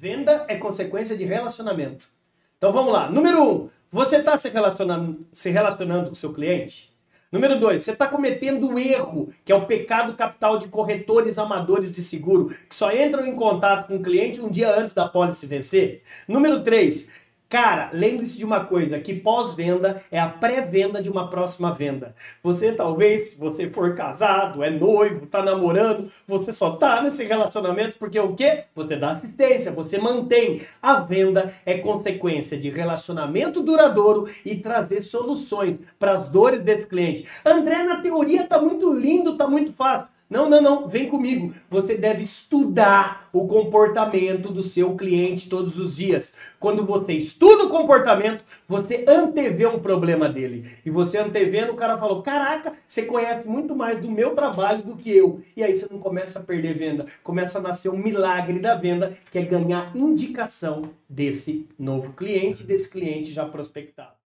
Venda é consequência de relacionamento. Então vamos lá. Número um, você está se relacionando, se relacionando com seu cliente? Número dois, você está cometendo o erro, que é o pecado capital de corretores amadores de seguro, que só entram em contato com o cliente um dia antes da pólice vencer. Número três, Cara, lembre-se de uma coisa, que pós-venda é a pré-venda de uma próxima venda. Você talvez, se você for casado, é noivo, tá namorando, você só tá nesse relacionamento porque o quê? Você dá assistência, você mantém. A venda é consequência de relacionamento duradouro e trazer soluções para as dores desse cliente. André, na teoria tá muito lindo, tá muito fácil. Não, não, não, vem comigo. Você deve estudar o comportamento do seu cliente todos os dias. Quando você estuda o comportamento, você antevê um problema dele. E você antevendo, o cara falou: Caraca, você conhece muito mais do meu trabalho do que eu. E aí você não começa a perder venda. Começa a nascer um milagre da venda, que é ganhar indicação desse novo cliente, desse cliente já prospectado.